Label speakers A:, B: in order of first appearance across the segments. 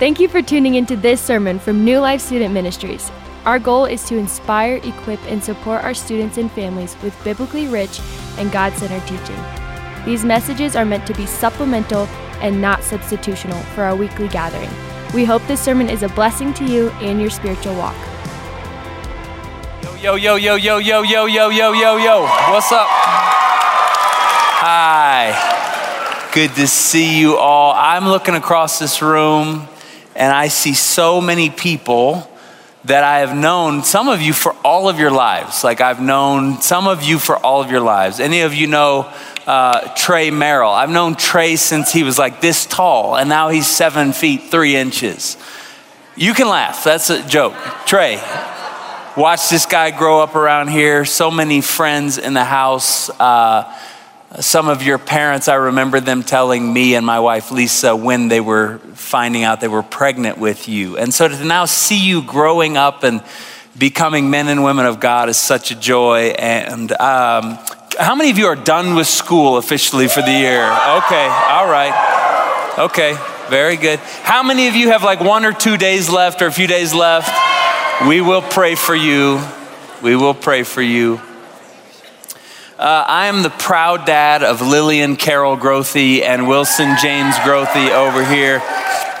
A: Thank you for tuning into this sermon from New Life Student Ministries. Our goal is to inspire, equip, and support our students and families with biblically rich and God centered teaching. These messages are meant to be supplemental and not substitutional for our weekly gathering. We hope this sermon is a blessing to you and your spiritual walk.
B: Yo, yo, yo, yo, yo, yo, yo, yo, yo, yo, yo. What's up? Hi. Good to see you all. I'm looking across this room and I see so many people that I have known, some of you for all of your lives. Like I've known some of you for all of your lives. Any of you know uh, Trey Merrill? I've known Trey since he was like this tall, and now he's seven feet, three inches. You can laugh, that's a joke. Trey, watch this guy grow up around here. So many friends in the house. Uh, some of your parents, I remember them telling me and my wife Lisa when they were finding out they were pregnant with you. And so to now see you growing up and becoming men and women of God is such a joy. And um, how many of you are done with school officially for the year? Okay, all right. Okay, very good. How many of you have like one or two days left or a few days left? We will pray for you. We will pray for you. Uh, I am the proud dad of Lillian Carol Grothe and Wilson James Grothe over here.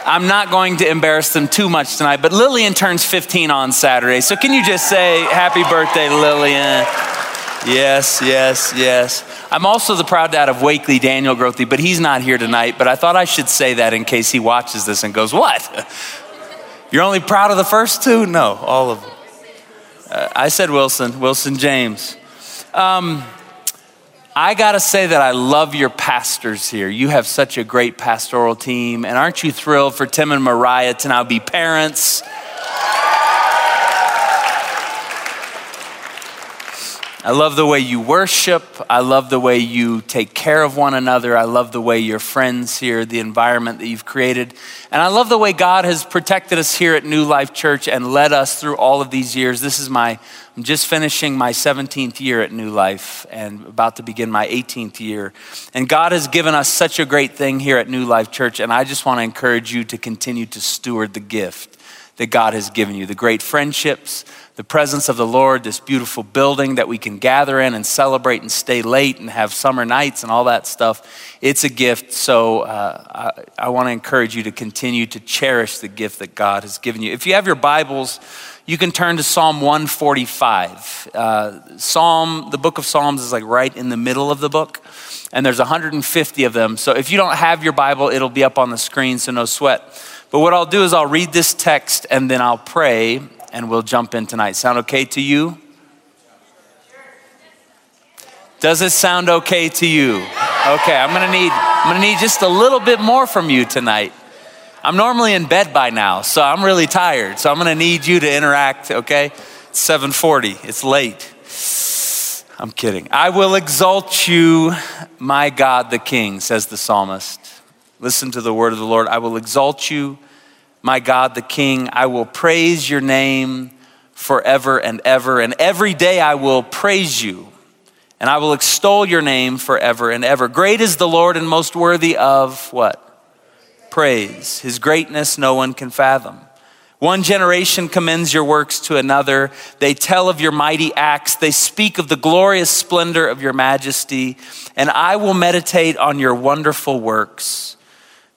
B: I'm not going to embarrass them too much tonight, but Lillian turns 15 on Saturday. So can you just say happy birthday, Lillian? Yes, yes, yes. I'm also the proud dad of Wakely Daniel Grothe, but he's not here tonight. But I thought I should say that in case he watches this and goes, What? You're only proud of the first two? No, all of them. Uh, I said Wilson, Wilson James. Um, I got to say that I love your pastors here. You have such a great pastoral team. And aren't you thrilled for Tim and Mariah to now be parents? I love the way you worship. I love the way you take care of one another. I love the way your friends here, the environment that you've created. And I love the way God has protected us here at New Life Church and led us through all of these years. This is my I'm just finishing my 17th year at New Life and about to begin my 18th year. And God has given us such a great thing here at New Life Church, and I just want to encourage you to continue to steward the gift that God has given you the great friendships, the presence of the Lord, this beautiful building that we can gather in and celebrate and stay late and have summer nights and all that stuff. It's a gift. So uh, I, I want to encourage you to continue to cherish the gift that God has given you. If you have your Bibles, you can turn to Psalm 145. Uh, Psalm, the book of Psalms is like right in the middle of the book, and there's 150 of them. So if you don't have your Bible, it'll be up on the screen, so no sweat. But what I'll do is I'll read this text and then I'll pray and we'll jump in tonight. Sound okay to you? Does it sound okay to you? Okay, I'm gonna need I'm gonna need just a little bit more from you tonight. I'm normally in bed by now, so I'm really tired. So I'm to need you to interact, okay? It's 7:40. It's late. I'm kidding. I will exalt you, my God the King, says the psalmist. Listen to the word of the Lord. I will exalt you, my God the King. I will praise your name forever and ever. And every day I will praise you, and I will extol your name forever and ever. Great is the Lord and most worthy of what? praise. His greatness no one can fathom. One generation commends your works to another. They tell of your mighty acts. They speak of the glorious splendor of your majesty. And I will meditate on your wonderful works.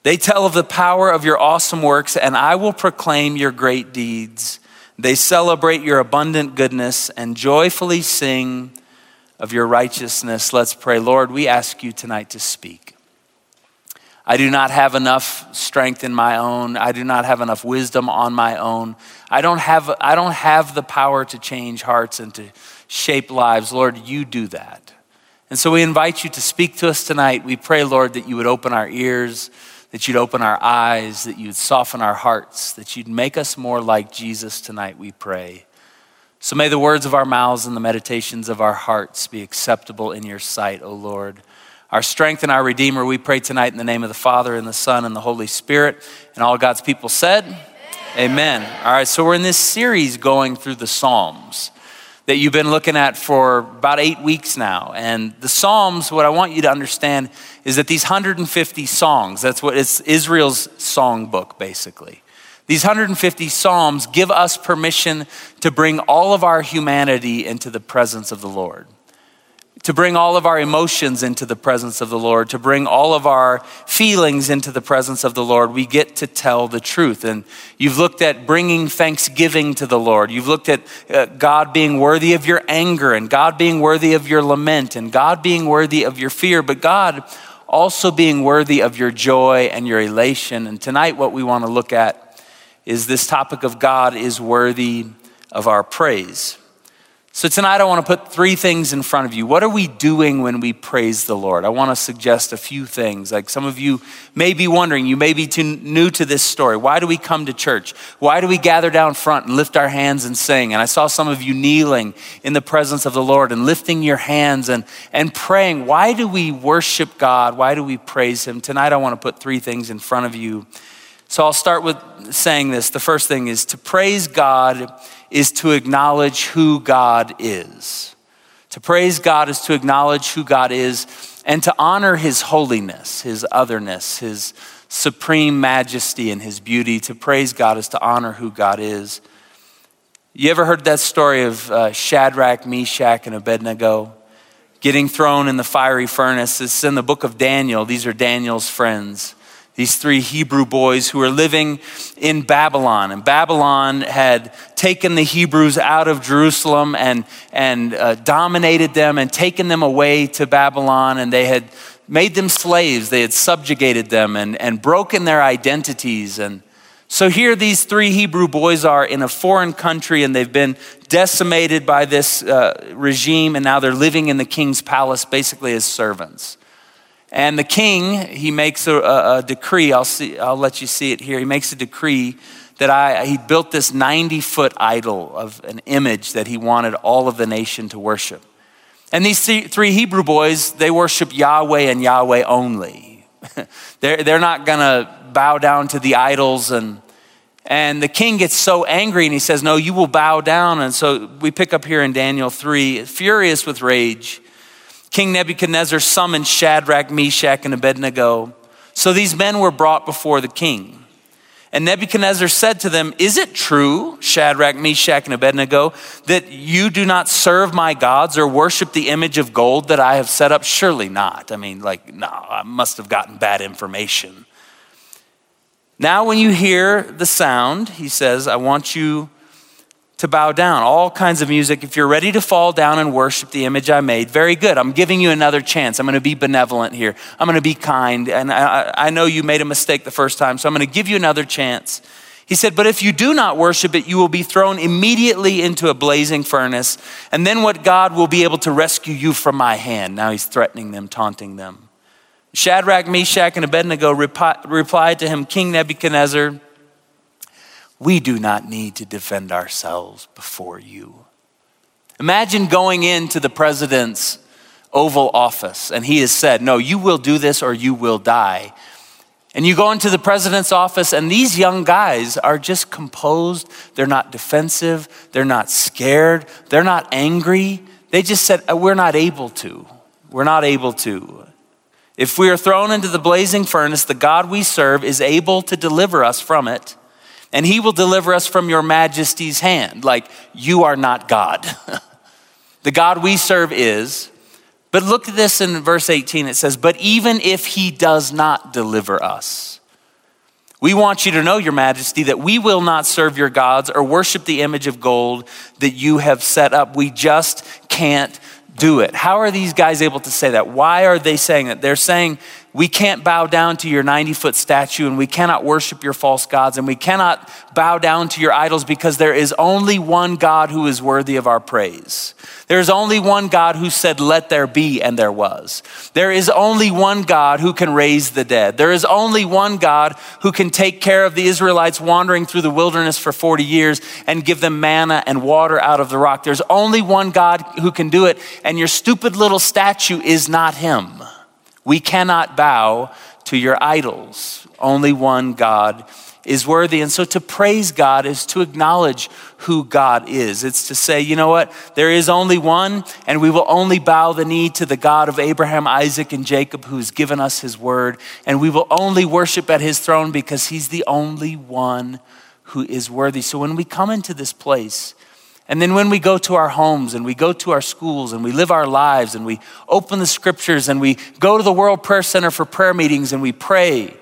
B: They tell of the power of your awesome works, and I will proclaim your great deeds. They celebrate your abundant goodness and joyfully sing of your righteousness. Let's pray. Lord, we ask you tonight to speak. I do not have enough strength in my own. I do not have enough wisdom on my own. I don't have, I don't have the power to change hearts and to shape lives. Lord, you do that. And so we invite you to speak to us tonight. We pray, Lord, that you would open our ears, that you'd open our eyes, that you'd soften our hearts, that you'd make us more like Jesus tonight, we pray. So may the words of our mouths and the meditations of our hearts be acceptable in your sight, O Lord our strength and our Redeemer. We pray tonight in the name of the Father and the Son and the Holy Spirit. And all God's people said, Amen. Amen. All right, so we're in this series going through the Psalms that you've been looking at for about eight weeks now. And the Psalms, what I want you to understand is that these 150 songs, that's what it's Israel's songbook, basically. These 150 Psalms give us permission to bring all of our humanity into the presence of the Lord to bring all of our emotions into the presence of the Lord, to bring all of our feelings into the presence of the Lord, we get to tell the truth. And you've looked at bringing thanksgiving to the Lord. You've looked at uh, God being worthy of your anger and God being worthy of your lament and God being worthy of your fear, but God also being worthy of your joy and your elation. And tonight, what we want to look at is this topic of God is worthy of our praise. So, tonight I want to put three things in front of you. What are we doing when we praise the Lord? I want to suggest a few things. Like some of you may be wondering, you may be too new to this story. Why do we come to church? Why do we gather down front and lift our hands and sing? And I saw some of you kneeling in the presence of the Lord and lifting your hands and, and praying. Why do we worship God? Why do we praise Him? Tonight I want to put three things in front of you. So, I'll start with saying this. The first thing is to praise God is to acknowledge who God is. To praise God is to acknowledge who God is and to honor his holiness, his otherness, his supreme majesty and his beauty. To praise God is to honor who God is. You ever heard that story of uh, Shadrach, Meshach, and Abednego getting thrown in the fiery furnace? It's in the book of Daniel. These are Daniel's friends these three Hebrew boys who were living in Babylon. And Babylon had taken the Hebrews out of Jerusalem and, and uh, dominated them and taken them away to Babylon. And they had made them slaves, they had subjugated them and, and broken their identities. And so here these three Hebrew boys are in a foreign country and they've been decimated by this uh, regime. And now they're living in the king's palace basically as servants. And the king, he makes a, a, a, decree. I'll, see, I'll let you see it here. He makes a decree that I, he built this 90 foot idol of an image that he wanted all of the nation to worship. And these three Hebrew boys, they worship Yahweh and Yahweh only. they're, they're not going to bow down to the idols. And, and the king gets so angry and he says, No, you will bow down. And so we pick up here in Daniel 3, furious with rage. King Nebuchadnezzar summoned Shadrach, Meshach, and Abednego. So these men were brought before the king. And Nebuchadnezzar said to them, Is it true, Shadrach, Meshach, and Abednego, that you do not serve my gods or worship the image of gold that I have set up? Surely not. I mean, like, no, I must have gotten bad information. Now, when you hear the sound, he says, I want you to bow down, all kinds of music. If you're ready to fall down and worship the image I made, very good. I'm giving you another chance. I'm going to be benevolent here. I'm going to be kind. And I, I know you made a mistake the first time, so I'm going to give you another chance. He said, But if you do not worship it, you will be thrown immediately into a blazing furnace. And then what God will be able to rescue you from my hand. Now he's threatening them, taunting them. Shadrach, Meshach, and Abednego replied to him, King Nebuchadnezzar, we do not need to defend ourselves before you. Imagine going into the president's Oval Office and he has said, No, you will do this or you will die. And you go into the president's office, and these young guys are just composed. They're not defensive. They're not scared. They're not angry. They just said, uh, We're not able to. We're not able to. If we are thrown into the blazing furnace, the God we serve is able to deliver us from it and he will deliver us from your majesty's hand. Like, you are not God. the God we serve is. But look at this in verse 18. It says, But even if he does not deliver us, we want you to know, Your Majesty, that we will not serve your gods or worship the image of gold that you have set up. We just can't do it. How are these guys able to say that? Why are they saying that? They're saying, we can't bow down to your 90 foot statue and we cannot worship your false gods and we cannot bow down to your idols because there is only one God who is worthy of our praise. There is only one God who said, Let there be, and there was. There is only one God who can raise the dead. There is only one God who can take care of the Israelites wandering through the wilderness for 40 years and give them manna and water out of the rock. There's only one God who can do it, and your stupid little statue is not him. We cannot bow to your idols. Only one God is worthy. And so to praise God is to acknowledge who God is. It's to say, you know what? There is only one, and we will only bow the knee to the God of Abraham, Isaac, and Jacob who's given us his word. And we will only worship at his throne because he's the only one who is worthy. So when we come into this place, and then when we go to our homes and we go to our schools and we live our lives and we open the scriptures and we go to the World Prayer Center for prayer meetings and we pray,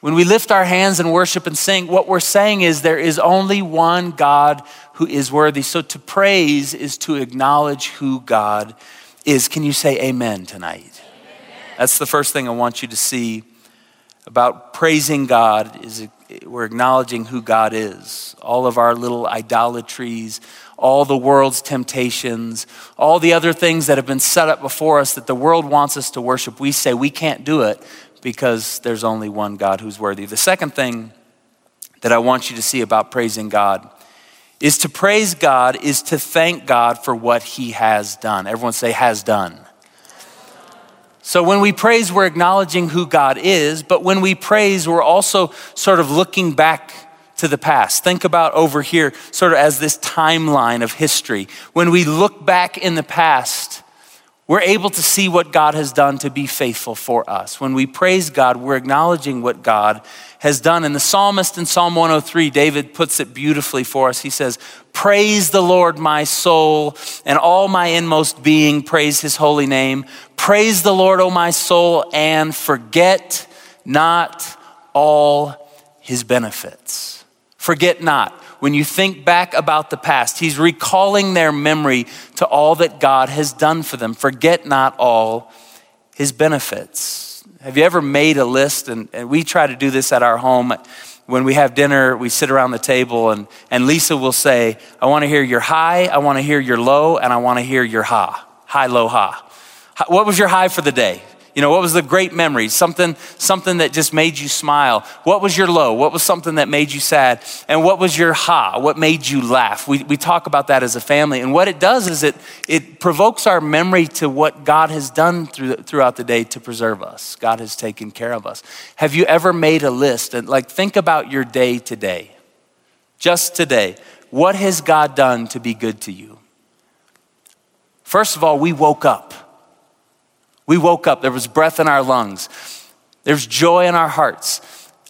B: when we lift our hands and worship and sing, what we're saying is there is only one God who is worthy. So to praise is to acknowledge who God is. Can you say amen tonight? Amen. That's the first thing I want you to see about praising God is we're acknowledging who God is. All of our little idolatries, all the world's temptations, all the other things that have been set up before us that the world wants us to worship, we say we can't do it because there's only one God who's worthy. The second thing that I want you to see about praising God is to praise God is to thank God for what he has done. Everyone say has done. So when we praise, we're acknowledging who God is, but when we praise, we're also sort of looking back to the past. Think about over here, sort of as this timeline of history. When we look back in the past, we're able to see what God has done to be faithful for us. When we praise God, we're acknowledging what God has done. And the psalmist in Psalm 103, David puts it beautifully for us. He says, Praise the Lord, my soul, and all my inmost being, praise his holy name. Praise the Lord, O my soul, and forget not all his benefits. Forget not. When you think back about the past, he's recalling their memory to all that God has done for them. Forget not all his benefits. Have you ever made a list? And, and, we try to do this at our home. When we have dinner, we sit around the table, and, and Lisa will say, I want to hear your high, I want to hear your low, and I want to hear your ha. High, low, ha. What was your high for the day? You know, what was the great memory? Something, something that just made you smile. What was your low? What was something that made you sad? And what was your ha? What made you laugh? We, we talk about that as a family. And what it does is it, it provokes our memory to what God has done through, throughout the day to preserve us. God has taken care of us. Have you ever made a list and like think about your day today? Just today. What has God done to be good to you? First of all, we woke up. We woke up, there was breath in our lungs, there's joy in our hearts.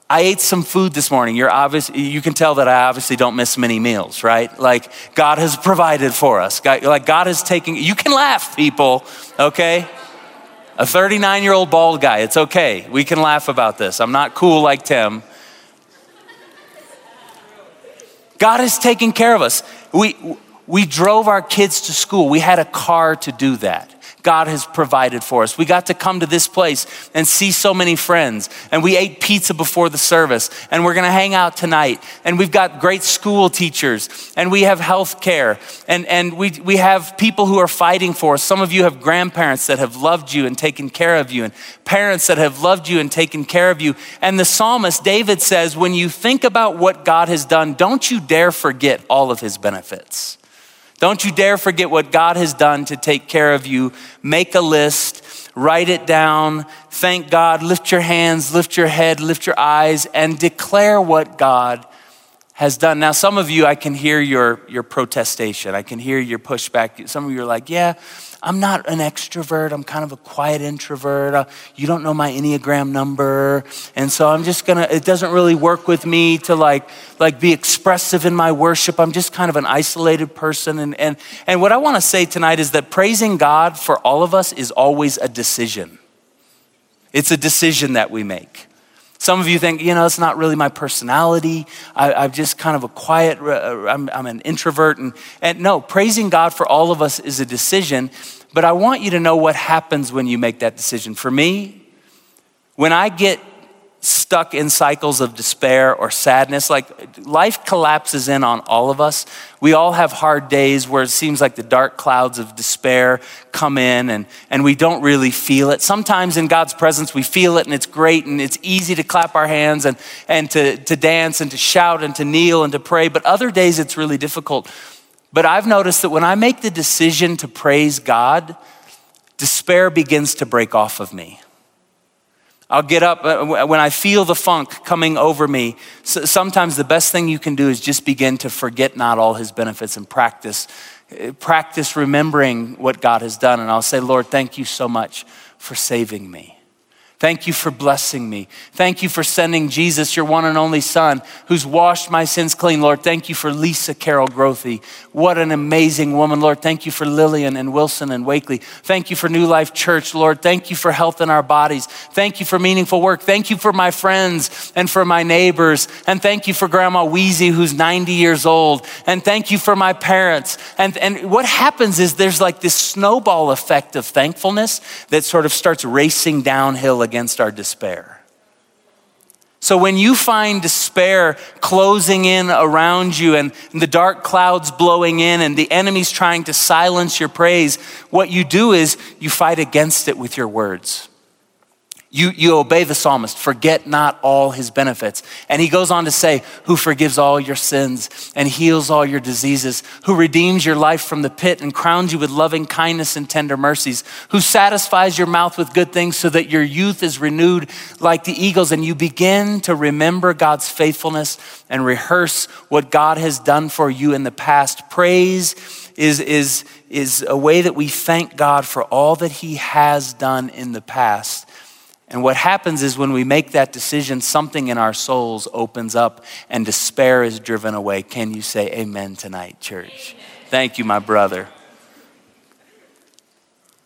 B: I ate some food this morning. You're obvious, you can tell that I obviously don't miss many meals, right? Like God has provided for us. God, like God is taking, you can laugh, people, okay? A 39 year old bald guy, it's okay. We can laugh about this. I'm not cool like Tim. God is taking care of us. We, we drove our kids to school. We had a car to do that. God has provided for us. We got to come to this place and see so many friends. And we ate pizza before the service. And we're going to hang out tonight. And we've got great school teachers. And we have health care. And, and we, we have people who are fighting for us. Some of you have grandparents that have loved you and taken care of you, and parents that have loved you and taken care of you. And the psalmist, David says, when you think about what God has done, don't you dare forget all of his benefits. Don't you dare forget what God has done to take care of you. Make a list, write it down, thank God, lift your hands, lift your head, lift your eyes, and declare what God has done. Now, some of you, I can hear your, your protestation. I can hear your pushback. Some of you are like, yeah, I'm not an extrovert. I'm kind of a quiet introvert. Uh, you don't know my Enneagram number. And so I'm just gonna, it doesn't really work with me to like, like be expressive in my worship. I'm just kind of an isolated person. And, and, and what I wanna say tonight is that praising God for all of us is always a decision. It's a decision that we make. Some of you think, you know, it's not really my personality. I, am just kind of a quiet, uh, I'm, I'm an introvert. And, and no, praising God for all of us is a decision. But I want you to know what happens when you make that decision. For me, when I get stuck in cycles of despair or sadness. Like life collapses in on all of us. We all have hard days where it seems like the dark clouds of despair come in and, and we don't really feel it. Sometimes in God's presence, we feel it and it's great and it's easy to clap our hands and, and to, to dance and to shout and to kneel and to pray. But other days, it's really difficult. But I've noticed that when I make the decision to praise God, despair begins to break off of me. I'll get up uh, when I feel the funk coming over me. Sometimes the best thing you can do is just begin to forget not all his benefits and practice. Uh, practice remembering what God has done. And I'll say, Lord, thank you so much for saving me. Thank you for blessing me. Thank you for sending Jesus, your one and only Son, who's washed my sins clean. Lord, thank you for Lisa Carol Grothe. What an amazing woman, Lord. Thank you for Lillian and Wilson and Wakely. Thank you for New Life Church, Lord. Thank you for health in our bodies. Thank you for meaningful work. Thank you for my friends and for my neighbors. And thank you for Grandma Wheezy, who's 90 years old. And thank you for my parents. And, and what happens is there's like this snowball effect of thankfulness that sort of starts racing downhill against our despair. So when you find despair closing in around you and the dark clouds blowing in and the enemy's trying to silence your praise, what you do is you fight against it with your words. You, you obey the psalmist, forget not all his benefits. And he goes on to say, Who forgives all your sins and heals all your diseases, who redeems your life from the pit and crowns you with loving kindness and tender mercies, who satisfies your mouth with good things so that your youth is renewed like the eagles. And you begin to remember God's faithfulness and rehearse what God has done for you in the past. Praise is, is, is a way that we thank God for all that he has done in the past and what happens is when we make that decision, something in our souls opens up and despair is driven away. Can you say amen tonight, church? Amen. Thank you, my brother.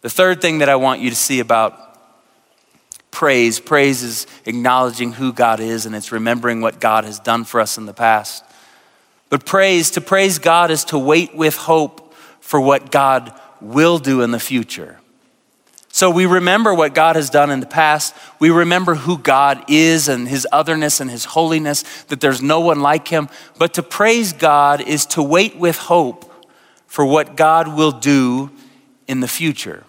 B: The third thing that I want you to see about praise praise is acknowledging who God is and it's remembering what God has done for us in the past. But praise, to praise God is to wait with hope for what God will do in the future. So we remember what God has done in the past. We remember who God is and his otherness and his holiness, that there's no one like him. But to praise God is to wait with hope for what God will do in the future.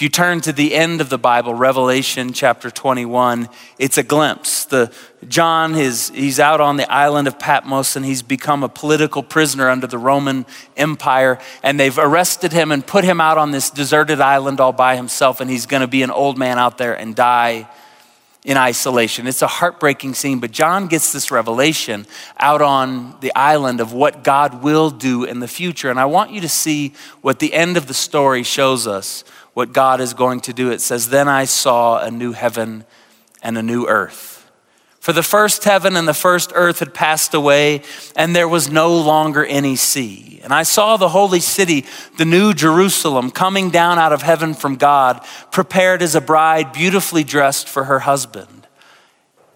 B: If you turn to the end of the Bible, Revelation chapter 21, it's a glimpse. The, John is he's out on the island of Patmos and he's become a political prisoner under the Roman Empire. And they've arrested him and put him out on this deserted island all by himself. And he's going to be an old man out there and die in isolation. It's a heartbreaking scene, but John gets this revelation out on the island of what God will do in the future. And I want you to see what the end of the story shows us what God is going to do. It says, Then I saw a new heaven and a new earth. For the first heaven and the first earth had passed away, and there was no longer any sea. And I saw the holy city, the new Jerusalem, coming down out of heaven from God, prepared as a bride, beautifully dressed for her husband.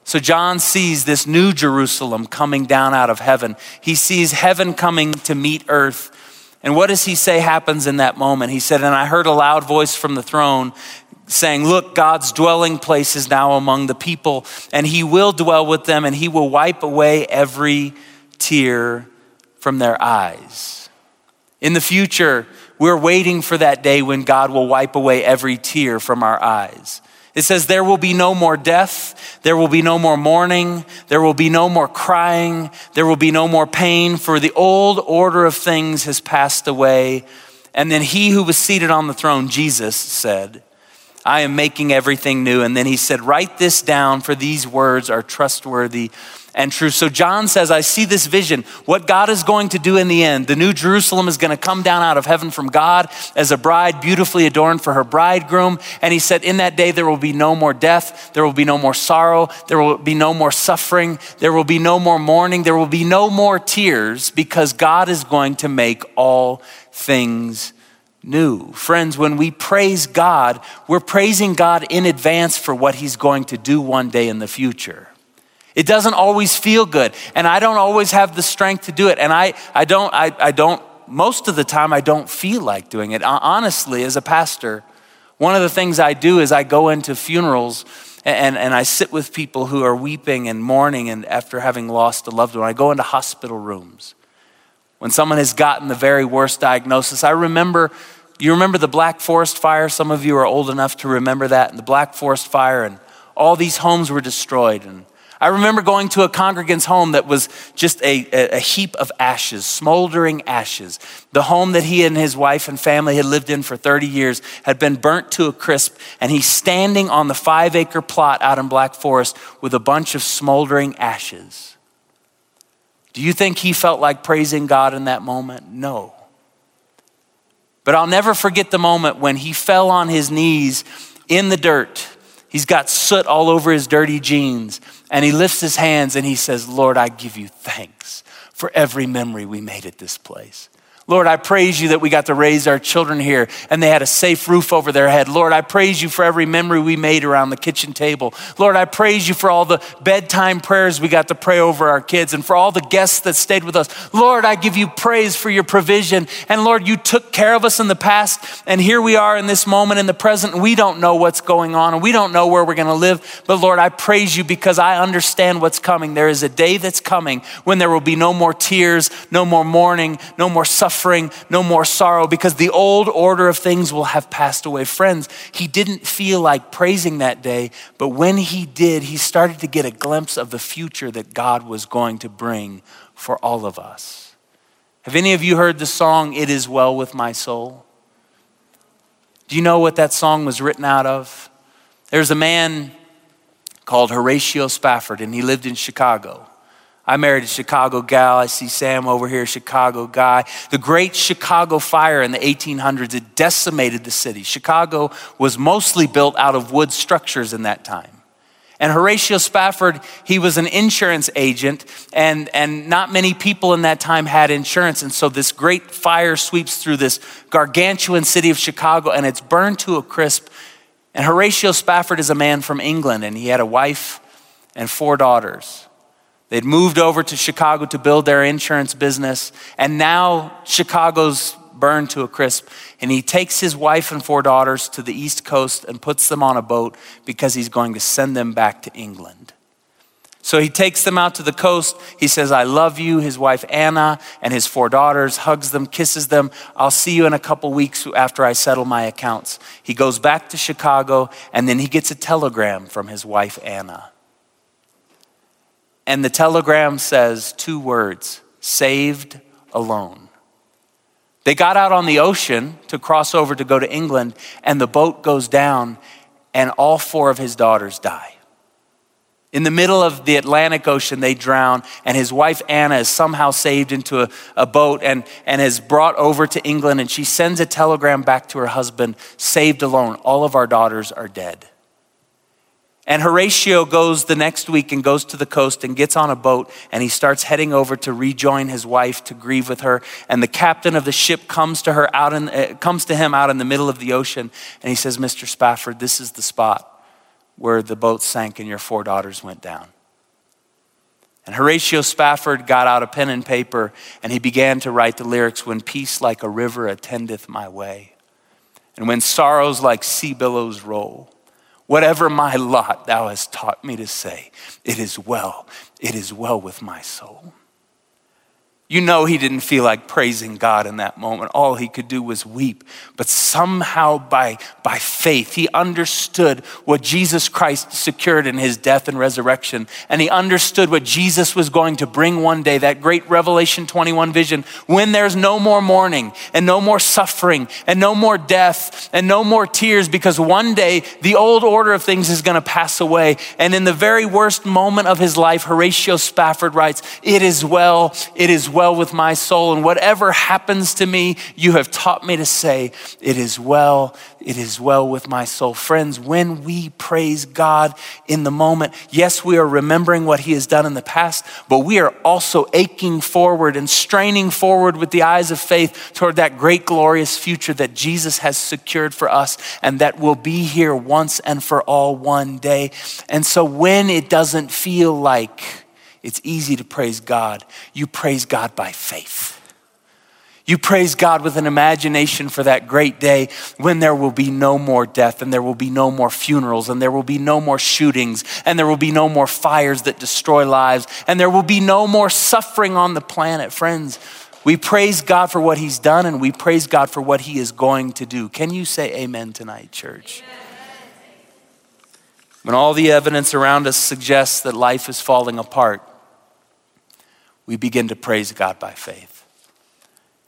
B: So John sees this new Jerusalem coming down out of heaven. He sees heaven coming to meet earth and what does he say happens in that moment? He said, And I heard a loud voice from the throne saying, Look, God's dwelling place is now among the people, and he will dwell with them, and he will wipe away every tear from their eyes. In the future, we're waiting for that day when God will wipe away every tear from our eyes. It says, There will be no more death, there will be no more mourning, there will be no more crying, there will be no more pain, for the old order of things has passed away. And then he who was seated on the throne, Jesus, said, I am making everything new. And then he said, Write this down, for these words are trustworthy and true. So John says, I see this vision, what God is going to do in the end. The new Jerusalem is going to come down out of heaven from God as a bride beautifully adorned for her bridegroom. And he said, In that day, there will be no more death, there will be no more sorrow, there will be no more suffering, there will be no more mourning, there will be no more tears because God is going to make all things new. Friends, when we praise God, we're praising God in advance for what he's going to do one day in the future. It doesn't always feel good. And I don't always have the strength to do it. And I, I don't, I, I don't, most of the time, I don't feel like doing it. Honestly, as a pastor, one of the things I do is I go into funerals and, and I sit with people who are weeping and mourning and after having lost a loved one. I go into hospital rooms. When someone has gotten the very worst diagnosis, I remember, you remember the Black Forest fire? Some of you are old enough to remember that. And the Black Forest fire, and all these homes were destroyed. And I remember going to a congregant's home that was just a, a, heap of ashes, smoldering ashes. The home that he and his wife and family had lived in for 30 years had been burnt to a crisp, and he's standing on the five acre plot out in Black Forest with a bunch of smoldering ashes. Do you think he felt like praising God in that moment? No. But I'll never forget the moment when he fell on his knees in the dirt He's got soot all over his dirty jeans. And he lifts his hands and he says, Lord, I give you thanks for every memory we made at this place. Lord, I praise you that we got to raise our children here and they had a safe roof over their head. Lord, I praise you for every memory we made around the kitchen table. Lord, I praise you for all the bedtime prayers we got to pray over our kids and for all the guests that stayed with us. Lord, I give you praise for your provision. And Lord, you took care of us in the past and here we are in this moment in the present we don't know what's going on and we don't know where we're going to live. But Lord, I praise you because I understand what's coming. There is a day that's coming when there will be no more tears, no more mourning, no more suffering suffering, no more sorrow, because the old order of things will have passed away. Friends, he didn't feel like praising that day, but when he did, he started to get a glimpse of the future that God was going to bring for all of us. Have any of you heard the song, It Is Well With My Soul? Do you know what that song was written out of? There's a man called Horatio Spafford, and he lived in Chicago. I married a Chicago gal. I see Sam over here, Chicago guy. The great Chicago fire in the 1800s, it decimated the city. Chicago was mostly built out of wood structures in that time. And Horatio Spafford, he was an insurance agent, and, and not many people in that time had insurance. And so this great fire sweeps through this gargantuan city of Chicago, and it's burned to a crisp. And Horatio Spafford is a man from England, and he had a wife and four daughters. They'd moved over to Chicago to build their insurance business, and now Chicago's burned to a crisp. And he takes his wife and four daughters to the East Coast and puts them on a boat because he's going to send them back to England. So he takes them out to the coast. He says, I love you. His wife Anna and his four daughters hugs them, kisses them. I'll see you in a couple weeks after I settle my accounts. He goes back to Chicago and then he gets a telegram from his wife Anna. And the telegram says two words saved alone. They got out on the ocean to cross over to go to England, and the boat goes down, and all four of his daughters die. In the middle of the Atlantic Ocean, they drown, and his wife Anna is somehow saved into a, a, boat and, and is brought over to England. And she sends a telegram back to her husband saved alone. All of our daughters are dead. And Horatio goes the next week and goes to the coast and gets on a boat and he starts heading over to rejoin his wife to grieve with her. And the captain of the ship comes to her out in, uh, comes to him out in the middle of the ocean and he says, "Mr. Spafford, this is the spot where the boat sank and your four daughters went down." And Horatio Spafford got out a pen and paper and he began to write the lyrics, "When peace like a river attendeth my way, and when sorrows like sea billows roll." Whatever my lot, thou hast taught me to say, it is well, it is well with my soul. You know, he didn't feel like praising God in that moment. All he could do was weep. But somehow, by, by faith, he understood what Jesus Christ secured in his death and resurrection. And he understood what Jesus was going to bring one day that great Revelation 21 vision when there's no more mourning and no more suffering and no more death and no more tears because one day the old order of things is going to pass away. And in the very worst moment of his life, Horatio Spafford writes, It is well, it is well with my soul. And whatever happens to me, you have taught me to say, It is well, it is well with my soul. Friends, when we praise God in the moment, yes, we are remembering what He has done in the past, but we are also aching forward and straining forward with the eyes of faith toward that great, glorious future that Jesus has secured for us and that will be here once and for all one day. And so when it doesn't feel like, it's easy to praise God. You praise God by faith. You praise God with an imagination for that great day when there will be no more death and there will be no more funerals and there will be no more shootings and there will be no more fires that destroy lives and there will be no more suffering on the planet. Friends, we praise God for what He's done and we praise God for what He is going to do. Can you say amen tonight, church? Amen. When all the evidence around us suggests that life is falling apart, we begin to praise God by faith.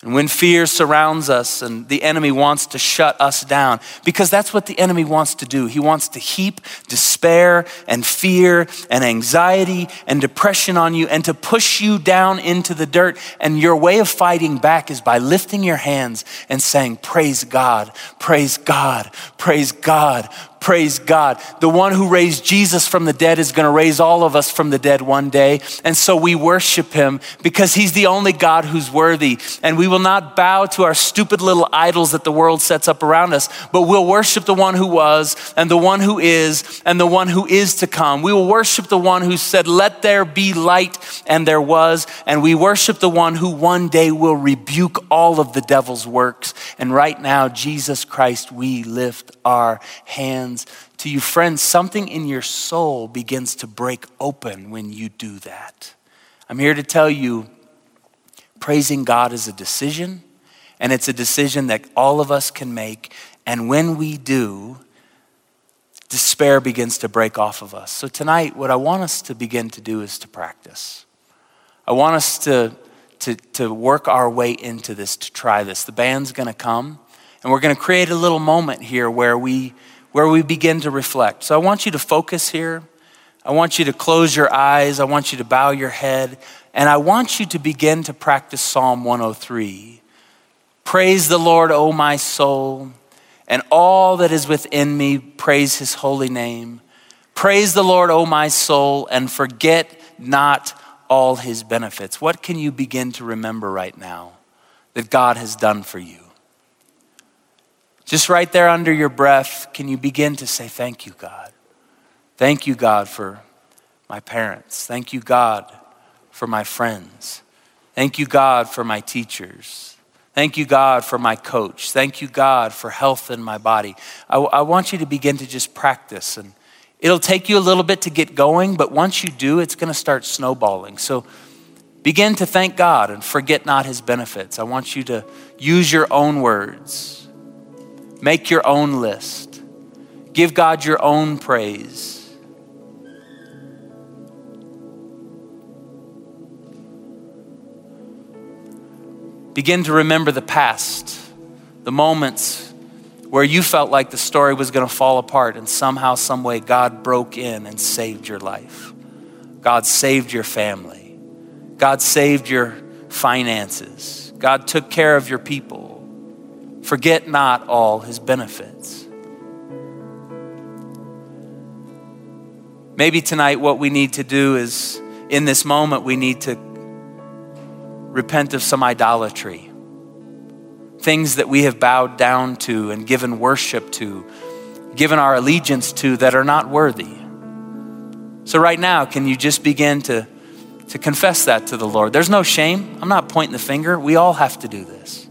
B: And when fear surrounds us and the enemy wants to shut us down, because that's what the enemy wants to do. He wants to heap despair and fear and anxiety and depression on you and to push you down into the dirt. And your way of fighting back is by lifting your hands and saying, Praise God, praise God, praise God, Praise God. The one who raised Jesus from the dead is going to raise all of us from the dead one day. And so we worship him because he's the only God who's worthy. And we will not bow to our stupid little idols that the world sets up around us, but we'll worship the one who was and the one who is and the one who is to come. We will worship the one who said, Let there be light, and there was. And we worship the one who one day will rebuke all of the devil's works. And right now, Jesus Christ, we lift our hands to you. Friends, something in your soul begins to break open when you do that. I'm here to tell you praising God is a decision, and it's a decision that all of us can make. And when we do, despair begins to break off of us. So, tonight, what I want us to begin to do is to practice. I want us to, to, to work our way into this, to try this. The band's gonna come, and we're gonna create a little moment here where we, where we begin to reflect. So, I want you to focus here. I want you to close your eyes. I want you to bow your head. And I want you to begin to practice Psalm 103. Praise the Lord, O my soul and all that is within me, praise his holy name. Praise the Lord, O my soul, and forget not all his benefits. What can you begin to remember right now that God has done for you? Just right there under your breath, can you begin to say, Thank you, God? Thank you, God, for my parents. Thank you, God, for my friends. Thank you, God, for my teachers. Thank you, God, for my coach. Thank you, God, for health in my body. I, I, want you to begin to just practice. And it'll take you a little bit to get going, but once you do, it's going to start snowballing. So begin to thank God and forget not his benefits. I want you to use your own words, make your own list, give God your own praise. Begin to remember the past, the moments where you felt like the story was going to fall apart, and somehow, some way, God broke in and saved your life. God saved your family. God saved your finances. God took care of your people. Forget not all his benefits. Maybe tonight, what we need to do is in this moment, we need to repent of some idolatry, things that we have bowed down to and given worship to, given our allegiance to that are not worthy. So, right now, can you just begin to, to confess that to the Lord? There's no shame. I'm not pointing the finger. We all have to do this.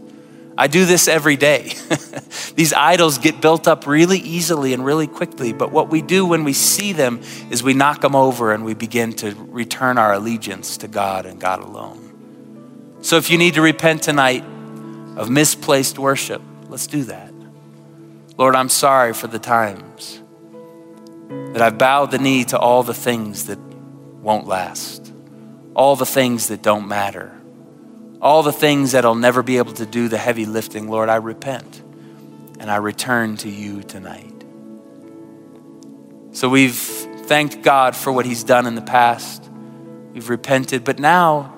B: I do this every day. These idols get built up really easily and really quickly, but what we do when we see them is we knock them over and we begin to return our allegiance to God and God alone. So if you need to repent tonight of misplaced worship, let's do that. Lord, I'm sorry for the times that I've bowed the knee to all the things that won't last, all the things that don't matter, all the things that I'll never be able to do the heavy lifting. Lord, I repent and I return to you tonight. So we've thanked God for what He's done in the past. We've repented, but now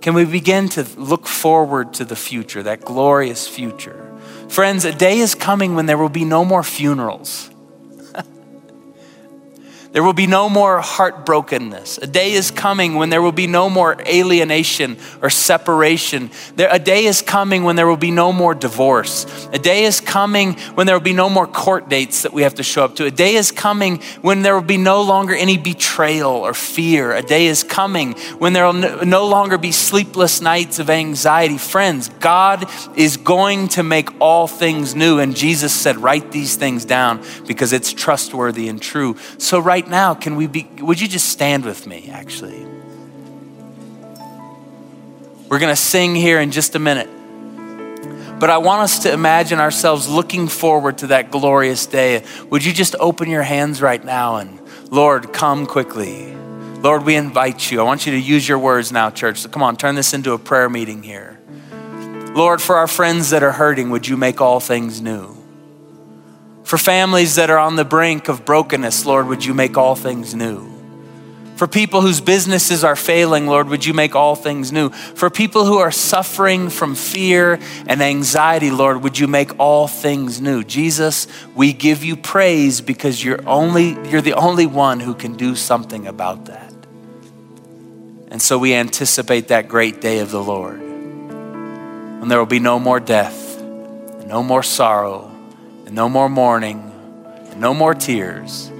B: can we begin to look forward to the future, that glorious future? Friends, a day is coming when there will be no more funerals. There will be no more heartbrokenness. A day is coming when there will be no more alienation or separation. There, a day is coming when there will be no more divorce. A day is coming when there will be no more court dates that we have to show up to. A day is coming when there will be no longer any betrayal or fear. A day is coming when there will no longer be sleepless nights of anxiety. Friends, God is going to make all things new. And Jesus said, Write these things down because it's trustworthy and true. So, right right now, can we be, would you just stand with me, actually? We're going to sing here in just a minute. But I want us to imagine ourselves looking forward to that glorious day. Would you just open your hands right now and, Lord, come quickly. Lord, we invite you. I want you to use your words now, church. So come on, turn this into a prayer meeting here. Lord, for our friends that are hurting, would you make all things new? For families that are on the brink of brokenness, Lord, would you make all things new? For people whose businesses are failing, Lord, would you make all things new? For people who are suffering from fear and anxiety, Lord, would you make all things new? Jesus, we give you praise because you're only you're the only one who can do something about that. And so we anticipate that great day of the Lord. When there will be no more death, no more sorrow, and no more mourning, and no more tears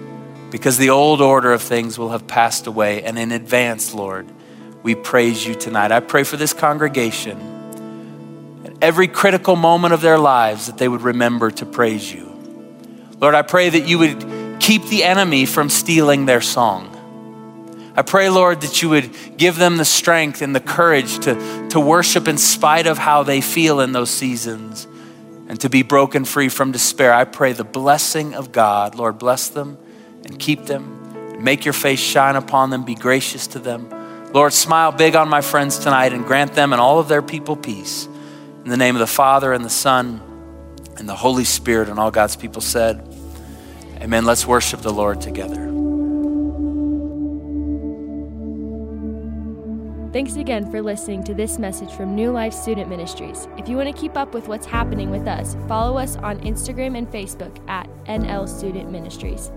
B: because the old order of things will have passed away. And in advance, Lord, we praise you tonight. I pray for this congregation at every critical moment of their lives that they would remember to praise you. Lord, I pray that you would keep the enemy from stealing their song. I pray, Lord, that you would give them the strength and the courage to, to worship in spite of how they feel in those seasons and to be broken free from despair. I pray the blessing of God, Lord, bless them and keep them. Make your face shine upon them. Be gracious to them. Lord, smile big on my friends tonight and grant them and all of their people peace. In the name of the Father and the Son and the Holy Spirit, and all God's people said, Amen. Let's worship the Lord together.
A: Thanks again for listening to this message from New Life Student Ministries. If you want to keep up with what's happening with us, follow us on Instagram and Facebook at NL Student Ministries.